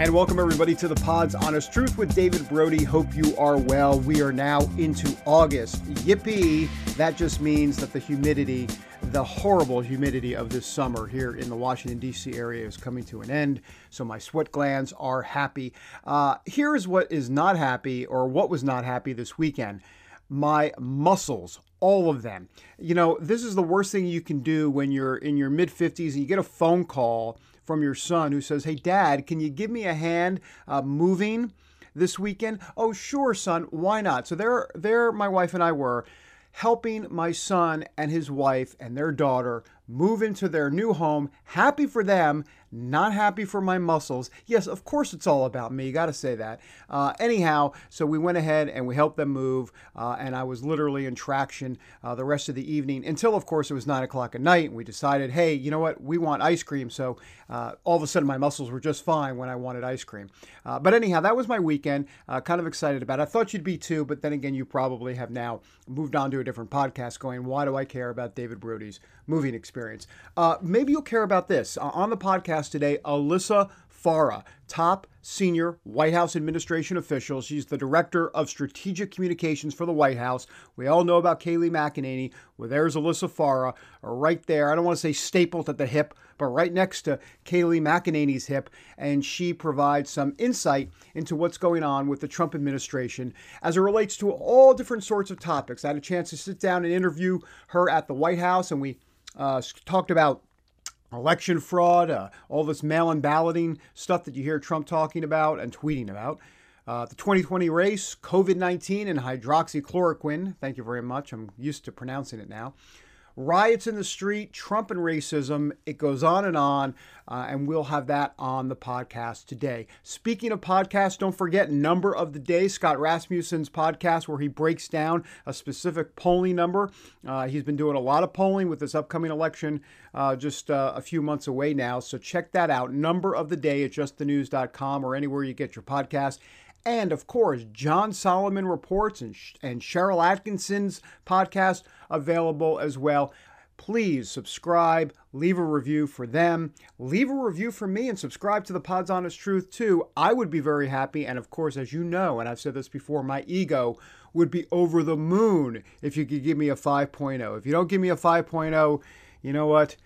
And welcome everybody to the Pod's Honest Truth with David Brody. Hope you are well. We are now into August. Yippee! That just means that the humidity, the horrible humidity of this summer here in the Washington, D.C. area is coming to an end. So my sweat glands are happy. Uh, here is what is not happy, or what was not happy this weekend my muscles all of them. You know, this is the worst thing you can do when you're in your mid 50s and you get a phone call from your son who says, Hey, dad, can you give me a hand uh, moving this weekend? Oh, sure, son. Why not? So there, there, my wife and I were helping my son and his wife and their daughter move into their new home. Happy for them, not happy for my muscles. Yes, of course it's all about me. You got to say that. Uh, anyhow, so we went ahead and we helped them move, uh, and I was literally in traction uh, the rest of the evening until, of course, it was nine o'clock at night. And we decided, hey, you know what? We want ice cream. So uh, all of a sudden, my muscles were just fine when I wanted ice cream. Uh, but anyhow, that was my weekend. Uh, kind of excited about it. I thought you'd be too, but then again, you probably have now moved on to a different podcast going, why do I care about David Brody's moving experience? maybe you'll care about this. on the podcast, today Alyssa Farah, top senior White House administration official. She's the director of strategic communications for the White House. We all know about Kayleigh McEnany. Well, there's Alyssa Farah right there. I don't want to say stapled at the hip, but right next to Kayleigh McEnany's hip. And she provides some insight into what's going on with the Trump administration as it relates to all different sorts of topics. I had a chance to sit down and interview her at the White House, and we uh, talked about election fraud, uh, all this mail in balloting stuff that you hear Trump talking about and tweeting about. Uh, the 2020 race, COVID 19, and hydroxychloroquine. Thank you very much. I'm used to pronouncing it now riots in the street, Trump and racism. It goes on and on, uh, and we'll have that on the podcast today. Speaking of podcasts, don't forget number of the day, Scott Rasmussen's podcast, where he breaks down a specific polling number. Uh, he's been doing a lot of polling with this upcoming election, uh, just uh, a few months away now. So check that out. Number of the day at justthenews.com or anywhere you get your podcast. And of course, John Solomon reports and, and Sharyl Attkisson's podcast available as well. Please subscribe, leave a review for them, leave a review for me, and subscribe to the Pod's Honest Truth too. I would be very happy. And of course, as you know, and I've said this before, my ego would be over the moon if you could give me a 5.0. If you don't give me a 5.0, you know what?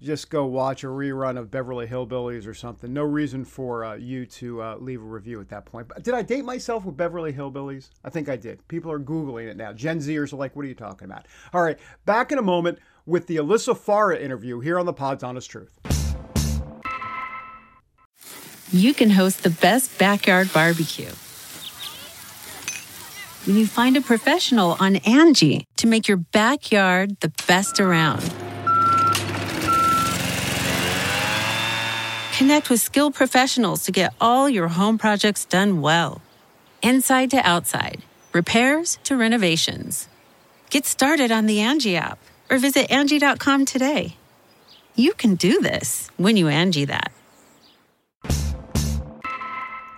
Just go watch a rerun of Beverly Hillbillies or something. No reason for uh, you to uh, leave a review at that point. But did I date myself with Beverly Hillbillies? I think I did. People are Googling it now. Gen Zers are like, what are you talking about? All right, back in a moment with the Alyssa Farah interview here on the Pod's Honest Truth. You can host the best backyard barbecue when you find a professional on Angie to make your backyard the best around. Connect with skilled professionals to get all your home projects done well. Inside to outside, repairs to renovations. Get started on the Angie app or visit Angie.com today. You can do this when you Angie that.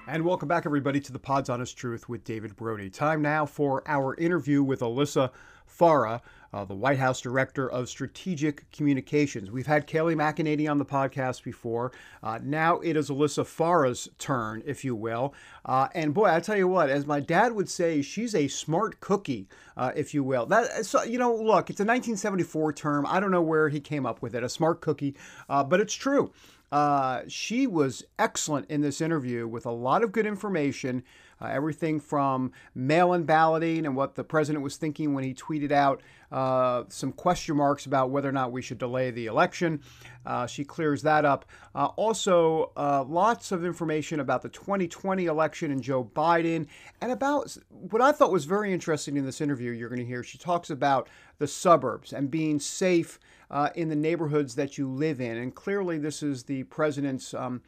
And welcome back, everybody, to the Pod's Honest Truth with David Brody. Time now for our interview with Alyssa Farah uh, the White House Director of Strategic Communications. We've had Kayleigh McEnany on the podcast before. Uh, now it is Alyssa Farah's turn, if you will. Uh, and boy, I tell you what, as my dad would say, she's a smart cookie, uh, if you will. That so, you know, look, it's a 1974 term. I don't know where he came up with it, a smart cookie, uh, but it's true. Uh, she was excellent in this interview with a lot of good information. Uh, everything from mail in balloting and what the president was thinking when he tweeted out uh, some question marks about whether or not we should delay the election. Uh, she clears that up. Uh, also, uh, lots of information about the 2020 election and Joe Biden, and about what I thought was very interesting in this interview. You're going to hear she talks about the suburbs and being safe uh, in the neighborhoods that you live in. And clearly, this is the president's. Um,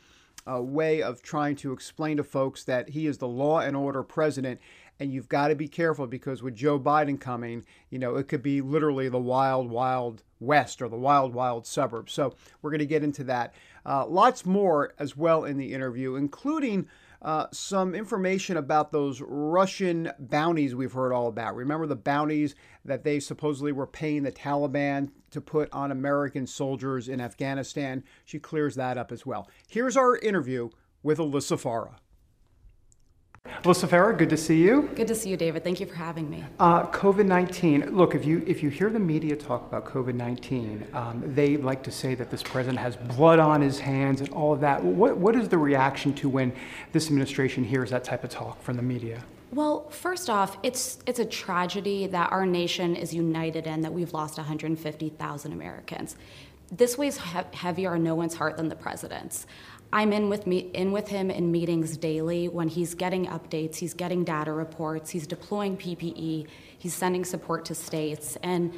a way of trying to explain to folks that he is the law and order president. And you've got to be careful because with Joe Biden coming, you know, it could be literally the wild, wild west or the wild, wild suburbs. So we're going to get into that. Uh, lots more as well in the interview, including uh, some information about those Russian bounties we've heard all about. Remember the bounties that they supposedly were paying the Taliban to put on American soldiers in Afghanistan? She clears that up as well. Here's our interview with Alyssa Farah. Alyssa Farah, good to see you. Good to see you, David. Thank you for having me. Uh, COVID 19. Look, if you, if you hear the media talk about COVID 19, um, they like to say that this president has blood on his hands and all of that. What, what is the reaction to when this administration hears that type of talk from the media? Well, first off, it's it's a tragedy that our nation is united in that we've lost 150,000 Americans. This weighs he- heavier on no one's heart than the president's. I'm in with me in with him in meetings daily when he's getting updates, he's getting data reports, he's deploying PPE, he's sending support to states, and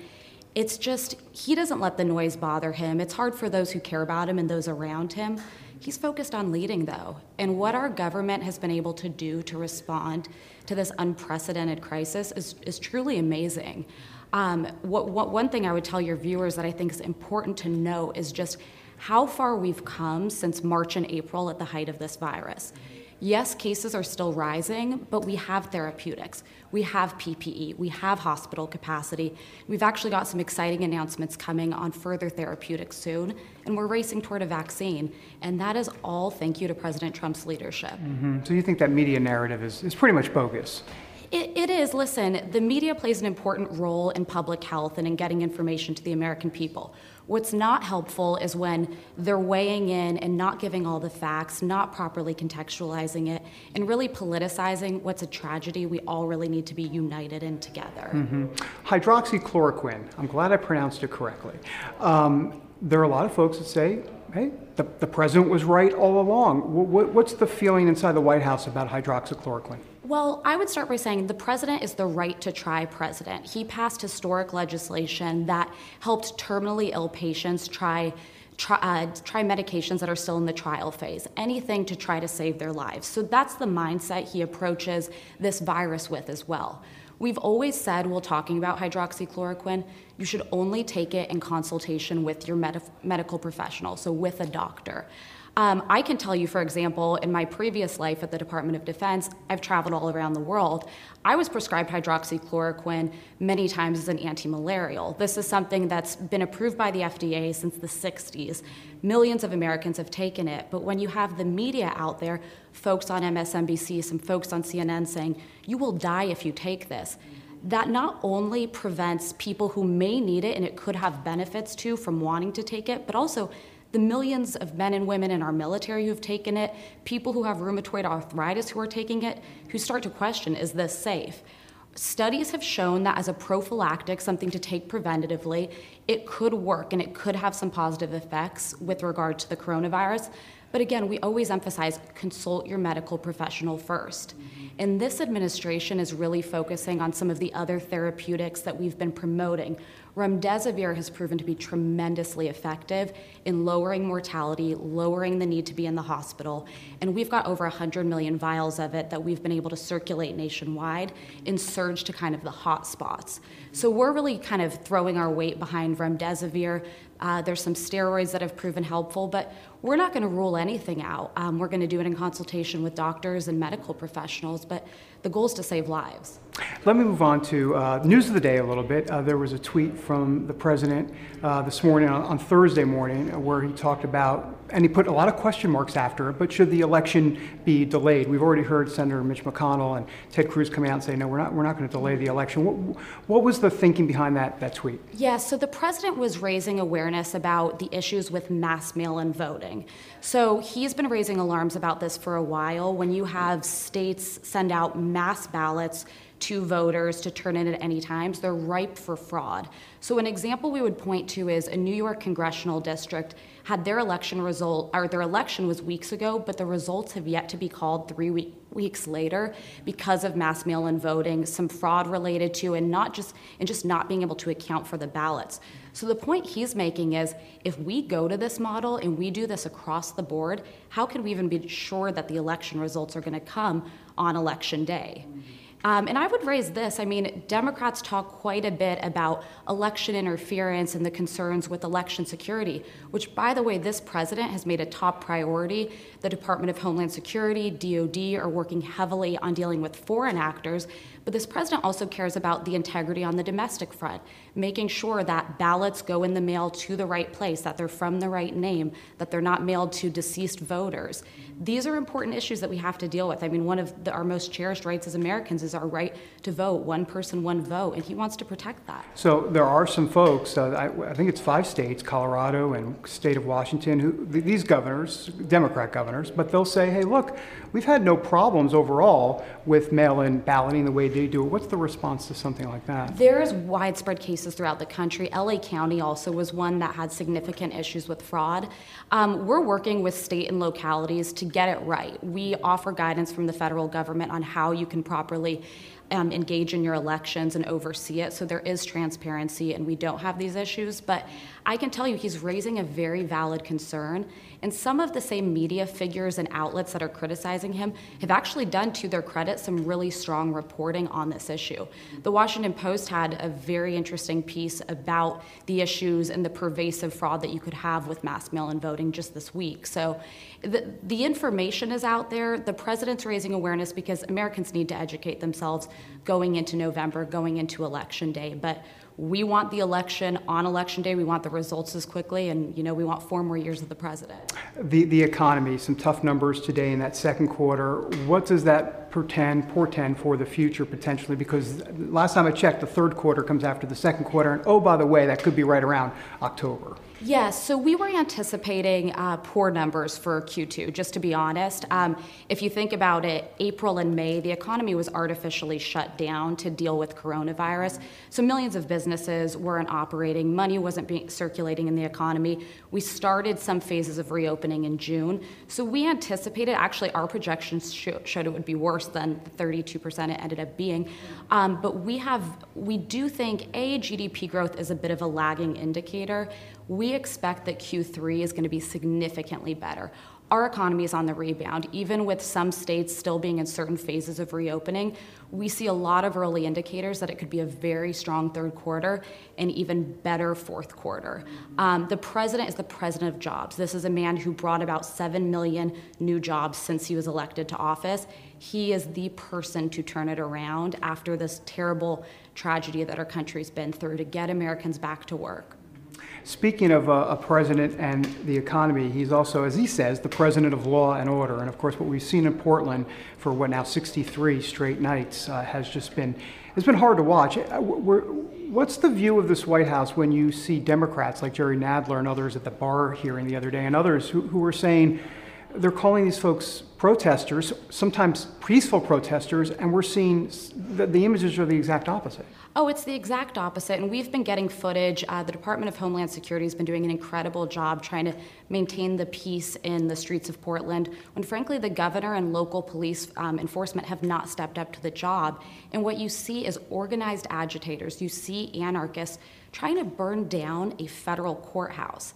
it's just he doesn't let the noise bother him. It's hard for those who care about him and those around him. He's focused on leading, though, and what our government has been able to do to respond to this unprecedented crisis is, is truly amazing. Um, what, what, one thing I would tell your viewers that I think is important to know is just how far we've come since March and April at the height of this virus. Yes, cases are still rising, but we have therapeutics. We have PPE. We have hospital capacity. We've actually got some exciting announcements coming on further therapeutics soon, and we're racing toward a vaccine. And that is all thank you to President Trump's leadership. Mm-hmm. So you think that media narrative is, is pretty much bogus? It, it is. Listen, the media plays an important role in public health and in getting information to the American people. What's not helpful is when they're weighing in and not giving all the facts, not properly contextualizing it, and really politicizing what's a tragedy we all really need to be united in together. Mm-hmm. Hydroxychloroquine, I'm glad I pronounced it correctly. Um, there are a lot of folks that say, hey, the, the president was right all along. What, what's the feeling inside the White House about hydroxychloroquine? Well, I would start by saying the president is the right to try president. He passed historic legislation that helped terminally ill patients try. Try, uh, try, medications that are still in the trial phase, anything to try to save their lives. So that's the mindset he approaches this virus with as well. We've always said, while talking about hydroxychloroquine, you should only take it in consultation with your med- medical professional, so with a doctor. Um, I can tell you, for example, in my previous life at the Department of Defense, I've traveled all around the world. I was prescribed hydroxychloroquine many times as an anti-malarial. This is something that's been approved by the FDA since the 60s. Millions of Americans have taken it, but when you have the media out there, folks on MSNBC, some folks on CNN saying, you will die if you take this, that not only prevents people who may need it and it could have benefits to from wanting to take it, but also the millions of men and women in our military who've taken it, people who have rheumatoid arthritis who are taking it, who start to question is this safe? Studies have shown that as a prophylactic, something to take preventatively, it could work and it could have some positive effects with regard to the coronavirus. But again, we always emphasize consult your medical professional 1st mm-hmm. And this administration is really focusing on some of the other therapeutics that we've been promoting. Remdesivir has proven to be tremendously effective in lowering mortality, lowering the need to be in the hospital. And we've got over 100 million vials of it that we've been able to circulate nationwide in surge to kind of the hot spots. So we're really kind of throwing our weight behind remdesivir. Uh, there's some steroids that have proven helpful, but we're not going to rule anything out. Um, we're going to do it in consultation with doctors and medical professionals, but the goal is to save lives. Let me move on to uh, news of the day a little bit. Uh, there was a tweet from the president uh, this morning, on, on, Thursday morning, where he talked about, and he put a lot of question marks after it, but should the election be delayed? We've already heard Senator Mitch McConnell and Ted Cruz coming out and say, no, we're not, we're not going to delay the election. What, what was the thinking behind that, that tweet? Yeah, so the president was raising awareness about the issues with mass mail in voting. So he's been raising alarms about this for a while. When you have states send out mass ballots, to voters to turn in at any times, they're ripe for fraud. So an example we would point to is a New York congressional district had their election result or their election was weeks ago, but the results have yet to be called 3 week, weeks later because of mass mail-in voting, some fraud related to and not just and just not being able to account for the ballots. So the point he's making is if we go to this model and we do this across the board, how can we even be sure that the election results are going to come on election day? Um, and I would raise this I mean, Democrats talk quite a bit about election interference and the concerns with election security, which, by the way, this president has made a top priority. The Department of Homeland Security, DoD, are working heavily on dealing with foreign actors. But this president also cares about the integrity on the domestic front, making sure that ballots go in the mail to the right place, that they're from the right name, that they're not mailed to deceased voters. These are important issues that we have to deal with. I mean, one of the, our most cherished rights as Americans is our right to vote, one person, one vote, and he wants to protect that. So there are some folks, uh, I, I, think it's five states, Colorado and state of Washington, who these governors, Democrat governors, but they'll say, hey, look, we've had no problems overall with mail-in balloting the way they do it. What's the response to something like that? There is widespread cases throughout the country. LA County also was one that had significant issues with fraud. Um, we're working with state and localities to get it right. We offer guidance from the federal government on how you can properly um, engage in your elections and oversee it. So there is transparency, and we don't have these issues. But I can tell you, he's raising a very valid concern. And some of the same media figures and outlets that are criticizing him have actually done, to their credit, some really strong reporting on this issue. The Washington Post had a very interesting piece about the issues and the pervasive fraud that you could have with mass mail in voting just this week. So the, the information is out there. The president's raising awareness because Americans need to educate themselves going into November, going into election day. But we want the election on election day. We want the results as quickly, and you know we want four more years of the president. The the economy, some tough numbers today in that second quarter. What does that portend portend for the future potentially? Because last time I checked, the third quarter comes after the second quarter, and oh by the way, that could be right around October. Yes, so we were anticipating uh, poor numbers for Q2, just to be honest. Um, if you think about it, April and May, the economy was artificially shut down to deal with coronavirus. So millions of businesses weren't operating, money wasn't being, circulating in the economy. We started some phases of reopening in June. So we anticipated, actually, our projections sh- showed it would be worse than the 32% it ended up being. Um, but we have, we do think, A, GDP growth is a bit of a lagging indicator we expect that Q3 is going to be significantly better. Our economy is on the rebound. Even with some states still being in certain phases of reopening, we see a lot of early indicators that it could be a very strong third quarter and even better fourth quarter. Um, the president is the president of jobs. This is a man who brought about 7 million new jobs since he was elected to office. He is the person to turn it around after this terrible tragedy that our country's been through to get Americans back to work. Speaking of uh, a president and the economy, he's also, as he says, the president of law and order. And of course, what we've seen in Portland for what now 63 straight nights uh, has just been it's been hard to watch. Uh, we're, what's the view of this White House when you see Democrats like Jerry Nadler and others at the Barr hearing the other day, and others who, who were saying they're calling these folks protesters, sometimes peaceful protesters, and we're seeing the, the, images are the exact opposite. Oh, it's the exact opposite. And we've been getting footage. Uh, the Department of Homeland Security has been doing an incredible job trying to maintain the peace in the streets of Portland when, frankly, the governor and local police um, enforcement have not stepped up to the job. And what you see is organized agitators, you see anarchists trying to burn down a federal courthouse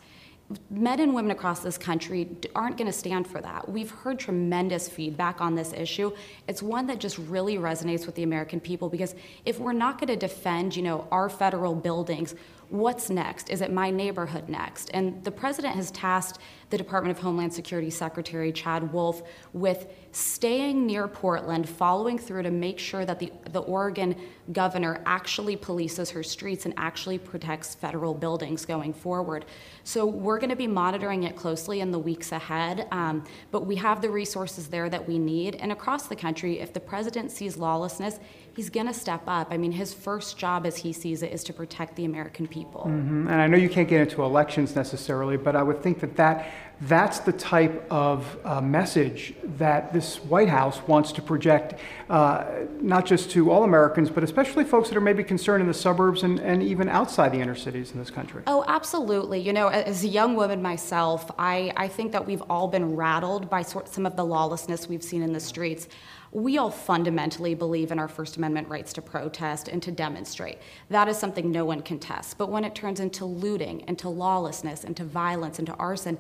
men and women across this country aren't going to stand for that. We've heard tremendous feedback on this issue. It's one that just really resonates with the American people because if we're not going to defend, you know, our federal buildings, what's next? Is it my neighborhood next? And the president has tasked the Department of Homeland Security Secretary Chad Wolf with staying near Portland, following through to make sure that the, the Oregon governor actually polices her streets and actually protects federal buildings going forward. So we're going to be monitoring it closely in the weeks ahead, um, but we have the resources there that we need. And across the country, if the president sees lawlessness, he's going to step up. I mean, his first job as he sees it is to protect the American people. Mm-hmm. And I know you can't get into elections necessarily, but I would think that, that that's the type of uh, message that this White House wants to project, uh, not just to all Americans, but especially folks that are maybe concerned in the suburbs and, and even outside the inner cities in this country. Oh, absolutely. You know, as a young woman myself, I, I think that we've all been rattled by sort, some of the lawlessness we've seen in the streets we all fundamentally believe in our First Amendment rights to protest and to demonstrate. That is something no one contests. But when it turns into looting, into lawlessness, into violence, into arson,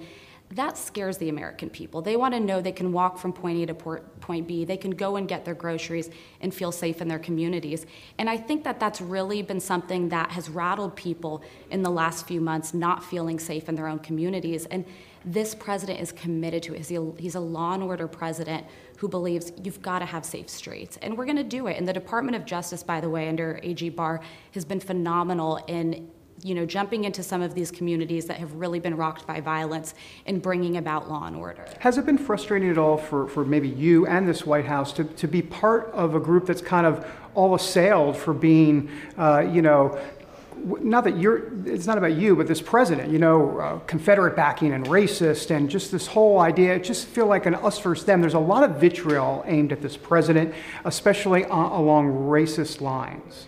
that scares the American people. They want to know they can walk from point A to point B, they can go and get their groceries and feel safe in their communities. And I think that that's really been something that has rattled people in the last few months, not feeling safe in their own communities. And this president is committed to it. He's a, law and order president who believes you've got to have safe streets. And we're going to do it. And the Department of Justice, by the way, under AG Barr, has been phenomenal in you know, jumping into some of these communities that have really been rocked by violence and bringing about law and order. Has it been frustrating at all for, for maybe you and this White House to, to be part of a group that's kind of all assailed for being, uh, you know, not that you're, it's not about you, but this president, you know, uh, Confederate backing and racist and just this whole idea, it just feel like an us versus them. There's a lot of vitriol aimed at this president, especially uh, along racist lines.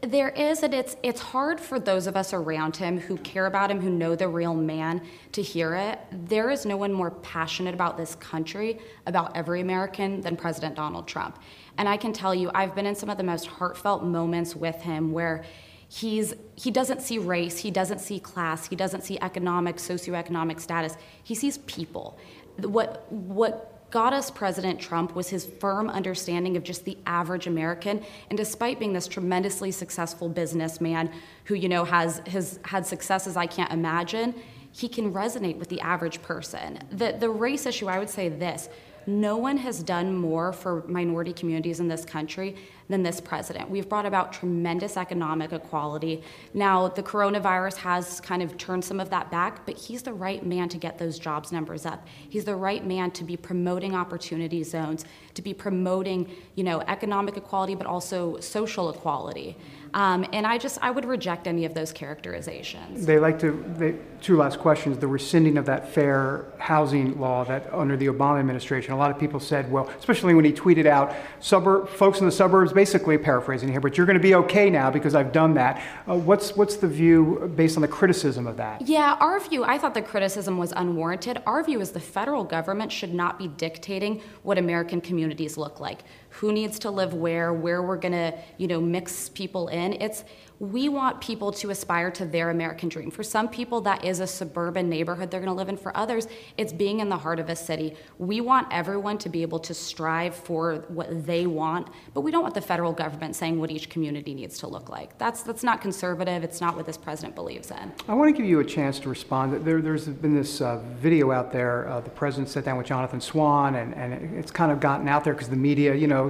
There is, and it's it's hard for those of us around him who care about him, who know the real man, to hear it. There is no one more passionate about this country, about every American, than President Donald Trump. And I can tell you, I've been in some of the most heartfelt moments with him where he's he doesn't see race he doesn't see class he doesn't see economic socioeconomic status he sees people what what got us president trump was his firm understanding of just the average american and despite being this tremendously successful businessman who you know has has had successes i can't imagine he can resonate with the average person. The the race issue i would say this no one has done more for minority communities in this country than this president. We've brought about tremendous economic equality. Now, the coronavirus has kind of turned some of that back, but he's the right man to get those jobs numbers up. He's the right man to be promoting opportunity zones, to be promoting, you know, economic equality, but also social equality. Um, and I just, I would reject any of those characterizations. They like to, they, two last questions. The rescinding of that fair housing law that under the Obama administration, a lot of people said, well, especially when he tweeted out, suburb, folks in the suburbs, basically paraphrasing here, but you're going to be okay now because I've done that. Uh, what's, what's the view based on the criticism of that? Yeah, our view, I thought the criticism was unwarranted. Our view is the federal government should not be dictating what American communities look like who needs to live where, where we're going to, you know, mix people in. It's we want people to aspire to their American dream. For some people, that is a suburban neighborhood they're going to live in. For others, it's being in the heart of a city. We want everyone to be able to strive for what they want, but we don't want the federal government saying what each community needs to look like. That's that's not conservative. It's not what this president believes in. I want to give you a chance to respond. There, has been this uh, video out there. Uh, the president sat down with Jonathan Swan, and, and it's kind of gotten out there because the media, you know,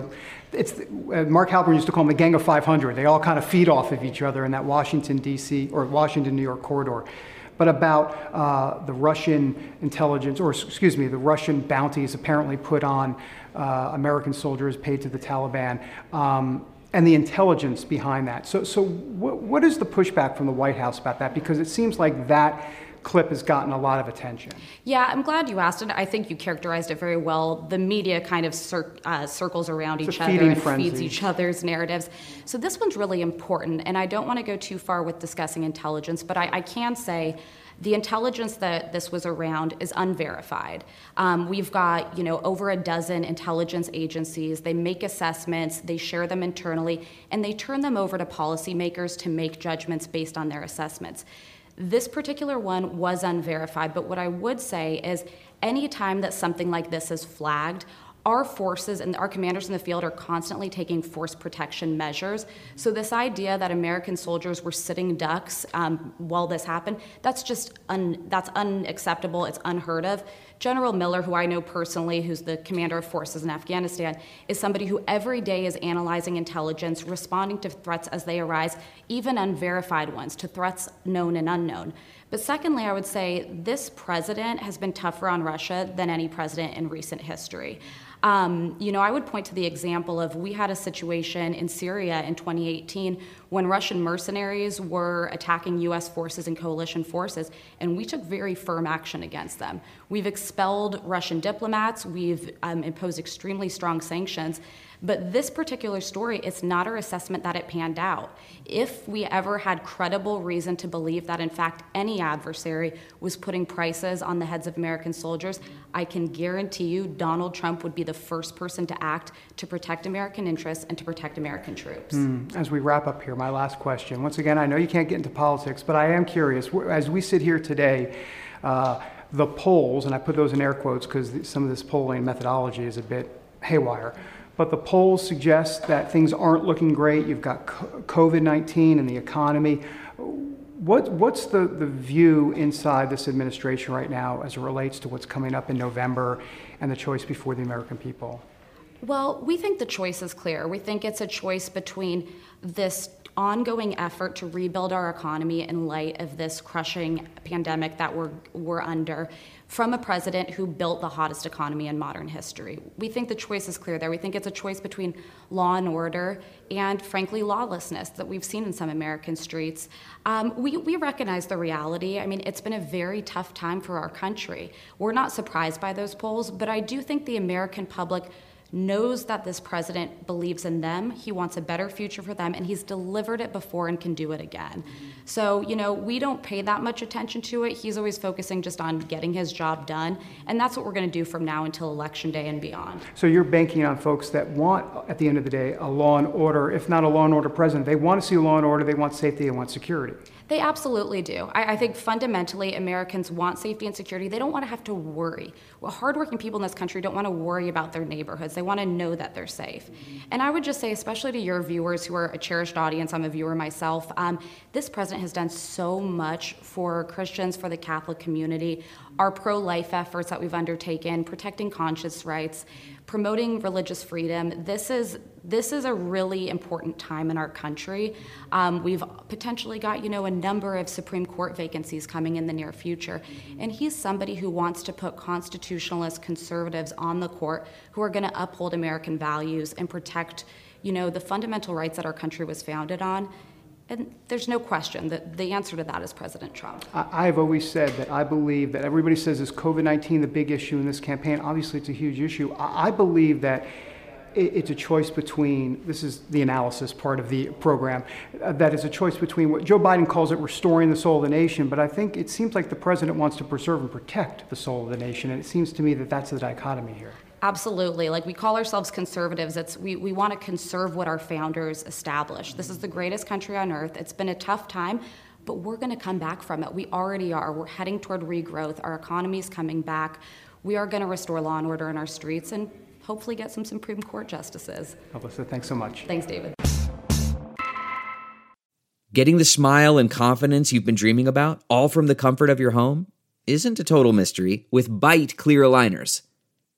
it's uh, Mark Halperin used to call them the Gang of 500. They all kind of feed off of each other in that Washington D.C. or Washington New York corridor. But about uh, the Russian intelligence, or excuse me, the Russian bounties apparently put on uh, American soldiers paid to the Taliban. Um, and the intelligence behind that. So, so what is the pushback from the White House about that? Because it seems like that clip has gotten a lot of attention. Yeah, I'm glad you asked it. I think you characterized it very well. The media kind of cir- uh, circles around it's each other and frenzy. feeds each other's narratives. So this one's really important, and I don't want to go too far with discussing intelligence, but I, I can say the intelligence that this was around is unverified. Um, we've got, you know, over a dozen intelligence agencies. They make assessments, they share them internally, and they turn them over to policymakers to make judgments based on their assessments. This particular one was unverified, but what I would say is anytime that something like this is flagged, our forces and our commanders in the field are constantly taking force protection measures. So this idea that American soldiers were sitting ducks um, while this happened, that's just un, that's unacceptable. It's unheard of. General Miller, who I know personally, who's the commander of forces in Afghanistan, is somebody who every day is analyzing intelligence, responding to threats as they arise, even unverified ones, to threats known and unknown. But secondly, I would say this president has been tougher on Russia than any president in recent history. Um, you know, I would point to the example of we had a situation in Syria in 2018 when Russian mercenaries were attacking U.S. forces and coalition forces, and we took very firm action against them. We've expelled Russian diplomats, we've um, imposed extremely strong sanctions, but this particular story, it's not our assessment that it panned out. If we ever had credible reason to believe that, in fact, any adversary was putting prices on the heads of American soldiers, I can guarantee you Donald Trump would be the first person to act to protect American interests and to protect American troops. Mm. As we wrap up here, my last question. Once again, I know you can't get into politics, but I am curious. As we sit here today, uh, the polls, and I put those in air quotes because some of this polling methodology is a bit haywire, but the polls suggest that things aren't looking great. You've got COVID 19 and the economy. What, what's the, the view inside this administration right now as it relates to what's coming up in November and the choice before the American people? Well, we think the choice is clear. We think it's a choice between this ongoing effort to rebuild our economy in light of this crushing pandemic that we're, we're under from a president who built the hottest economy in modern history. We think the choice is clear there. We think it's a choice between law and order and, frankly, lawlessness that we've seen in some American streets. Um, we, we recognize the reality. I mean, it's been a very tough time for our country. We're not surprised by those polls, but I do think the American public knows that this president believes in them. He wants a better future for them, and he's delivered it before and can do it again. So, you know, we don't pay that much attention to it. He's always focusing just on getting his job done, and that's what we're going to do from now until election day and beyond. So, you're banking on folks that want, at the end of the day, a law and order, if not a law and order president. They want to see law and order, they want safety, they want security. They absolutely do. I, I, think fundamentally Americans want safety and security. They don't want to have to worry. Well, hardworking people in this country don't want to worry about their neighborhoods. They want to know that they're safe. And I would just say, especially to your viewers who are a cherished audience, I'm a viewer myself, um, this president has done so much for Christians, for the Catholic community, our pro life efforts that we've undertaken, protecting conscience rights promoting religious freedom. This is this is a really important time in our country. Um, we've potentially got you know a number of Supreme Court vacancies coming in the near future, and he's somebody who wants to put constitutionalist conservatives on the court who are going to uphold American values and protect you know the fundamental rights that our country was founded on. And there's no question that the answer to that is President Trump. I, have always said that I believe that everybody says is COVID 19 the big issue in this campaign? Obviously, it's a huge issue. I, believe that it's a choice between this is the analysis part of the program uh, that is a choice between what Joe Biden calls it restoring the soul of the nation but I think it seems like the president wants to preserve and protect the soul of the nation and it seems to me that that's the dichotomy here Absolutely. Like we call ourselves conservatives. It's we, we want to conserve what our founders established. This is the greatest country on earth. It's been a tough time, but we're going to come back from it. We already are. We're heading toward regrowth. Our economy is coming back. We are going to restore law and order in our streets and hopefully get some Supreme Court justices. Alyssa, thanks so much. Thanks, David. Getting the smile and confidence you've been dreaming about, all from the comfort of your home, isn't a total mystery with Byte clear aligners.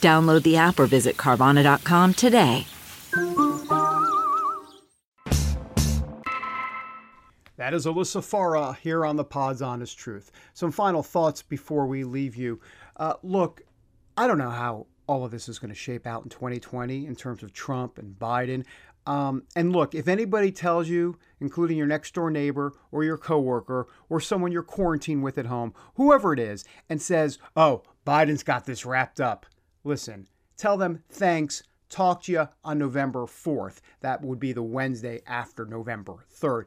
Download the app or visit Carvana.com today. That is Alyssa Farah here on the Pod's Honest Truth. Some final thoughts before we leave you. Uh, look, I don't know how all of this is going to shape out in 2020 in terms of Trump and Biden. Um, and look, if anybody tells you, including your next door neighbor or your coworker or someone you're quarantined with at home, whoever it is, and says, oh, Biden's got this wrapped up, listen, tell them thanks. Talk to you on November 4th. That would be the Wednesday after November 3rd.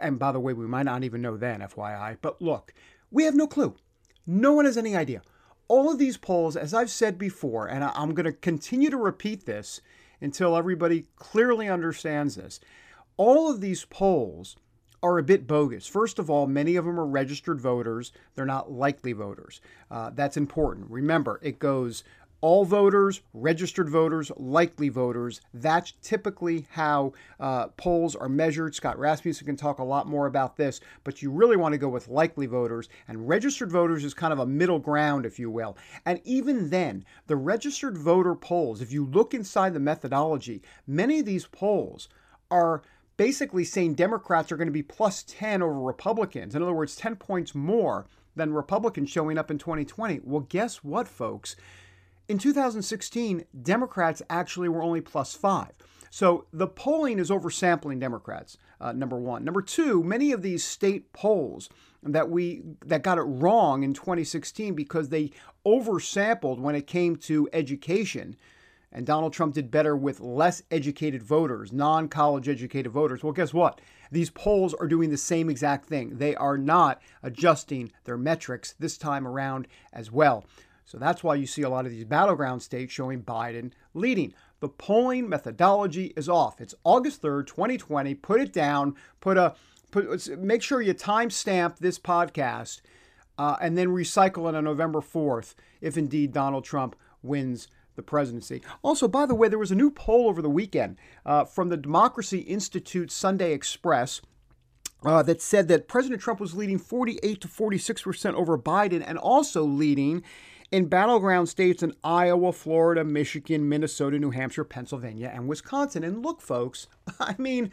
And by the way, we might not even know then, FYI. But look, we have no clue. No one has any idea. All of these polls, as I've said before, and I'm going to continue to repeat this until everybody clearly understands this, all of these polls are a bit bogus. First of all, many of them are registered voters. They're not likely voters. Uh, that's important. Remember, it goes all voters, registered voters, likely voters. That's typically how uh, polls are measured. Scott Rasmussen can talk a lot more about this, but you really want to go with likely voters. And registered voters is kind of a middle ground, if you will. And even then, the registered voter polls, if you look inside the methodology, many of these polls are basically saying Democrats are going to be plus 10 over Republicans. In other words, 10 points more than Republicans showing up in 2020. Well, guess what, folks? In 2016, Democrats actually were only plus five. So the polling is oversampling Democrats. Uh, number one. Number two, many of these state polls that we that got it wrong in 2016 because they oversampled when it came to education. And Donald Trump did better with less educated voters, non college educated voters. Well, guess what? These polls are doing the same exact thing. They are not adjusting their metrics this time around as well. So that's why you see a lot of these battleground states showing Biden leading. The polling methodology is off. It's August 3rd, 2020. Put it down. Put a put make sure you timestamp this podcast uh, and then recycle it on November 4th if indeed Donald Trump wins the presidency. Also, by the way, there was a new poll over the weekend uh, from the Democracy Institute Sunday Express. Uh, that said that President Trump was leading 48 to 46 percent over Biden and also leading in battleground states in Iowa, Florida, Michigan, Minnesota, New Hampshire, Pennsylvania, and Wisconsin. And look, folks, I mean,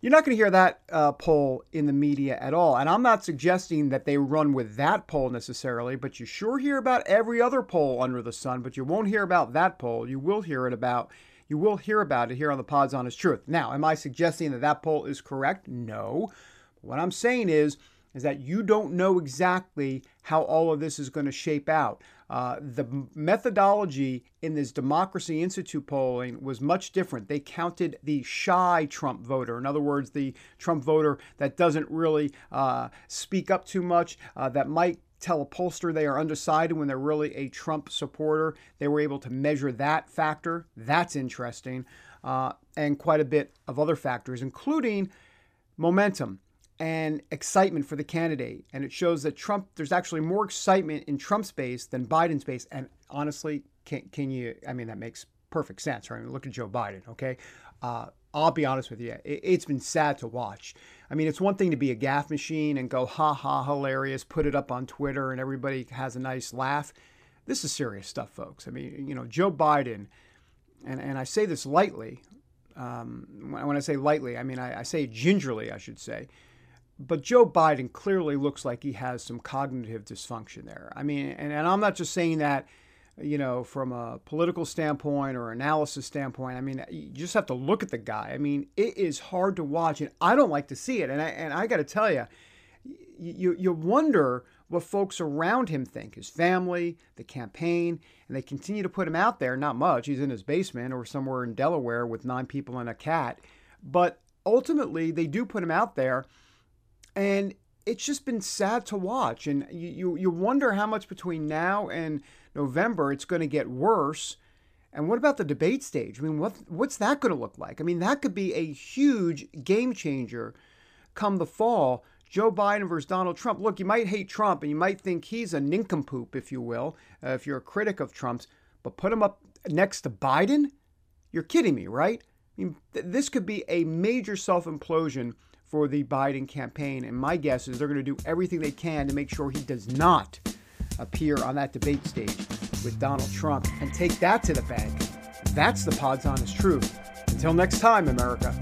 you're not going to hear that uh, poll in the media at all. And I'm not suggesting that they run with that poll necessarily, but you sure hear about every other poll under the sun, but you won't hear about that poll. You will hear it about. You will hear about it here on the Pod's Honest Truth. Now, am I suggesting that that poll is correct? No. What I'm saying is is that you don't know exactly how all of this is going to shape out. Uh, the methodology in this Democracy Institute polling was much different. They counted the shy Trump voter. In other words, the Trump voter that doesn't really uh, speak up too much, uh, that might tell a pollster they are undecided when they're really a Trump supporter. They were able to measure that factor. That's interesting. Uh, and quite a bit of other factors, including momentum and excitement for the candidate. And it shows that Trump, there's actually more excitement in Trump's base than Biden's base. And honestly, can, can you, I mean, that makes perfect sense, right? I mean, look at Joe Biden, okay? Uh, I'll be honest with you, it, has been sad to watch. I mean, it's one thing to be a gaffe machine and go, ha ha, hilarious, put it up on Twitter and everybody has a nice laugh. This is serious stuff, folks. I mean, you know, Joe Biden, and, and I say this lightly. Um, when I say lightly, I mean, I, I say gingerly, I should say but Joe Biden clearly looks like he has some cognitive dysfunction there. I mean, and, and I'm not just saying that, you know, from a political standpoint or analysis standpoint. I mean, you just have to look at the guy. I mean, it is hard to watch, and I don't like to see it. And I and I got to tell you, you you wonder what folks around him think, his family, the campaign, and they continue to put him out there. Not much. He's in his basement or somewhere in Delaware with nine people and a cat. But ultimately, they do put him out there and it's just been sad to watch. And you, you, you wonder how much between now and November it's going to get worse. And what about the debate stage? I mean, what what's that going to look like? I mean, that could be a huge game changer come the fall. Joe Biden versus Donald Trump. Look, you might hate Trump and you might think he's a nincompoop, if you will, uh, if you're a critic of Trump's, but put him up next to Biden? You're kidding me, right? I mean, th- this could be a major self implosion for the Biden campaign. And my guess is they're going to do everything they can to make sure he does not appear on that debate stage with Donald Trump and take that to the bank. That's the Pod's honest truth. Until next time, America.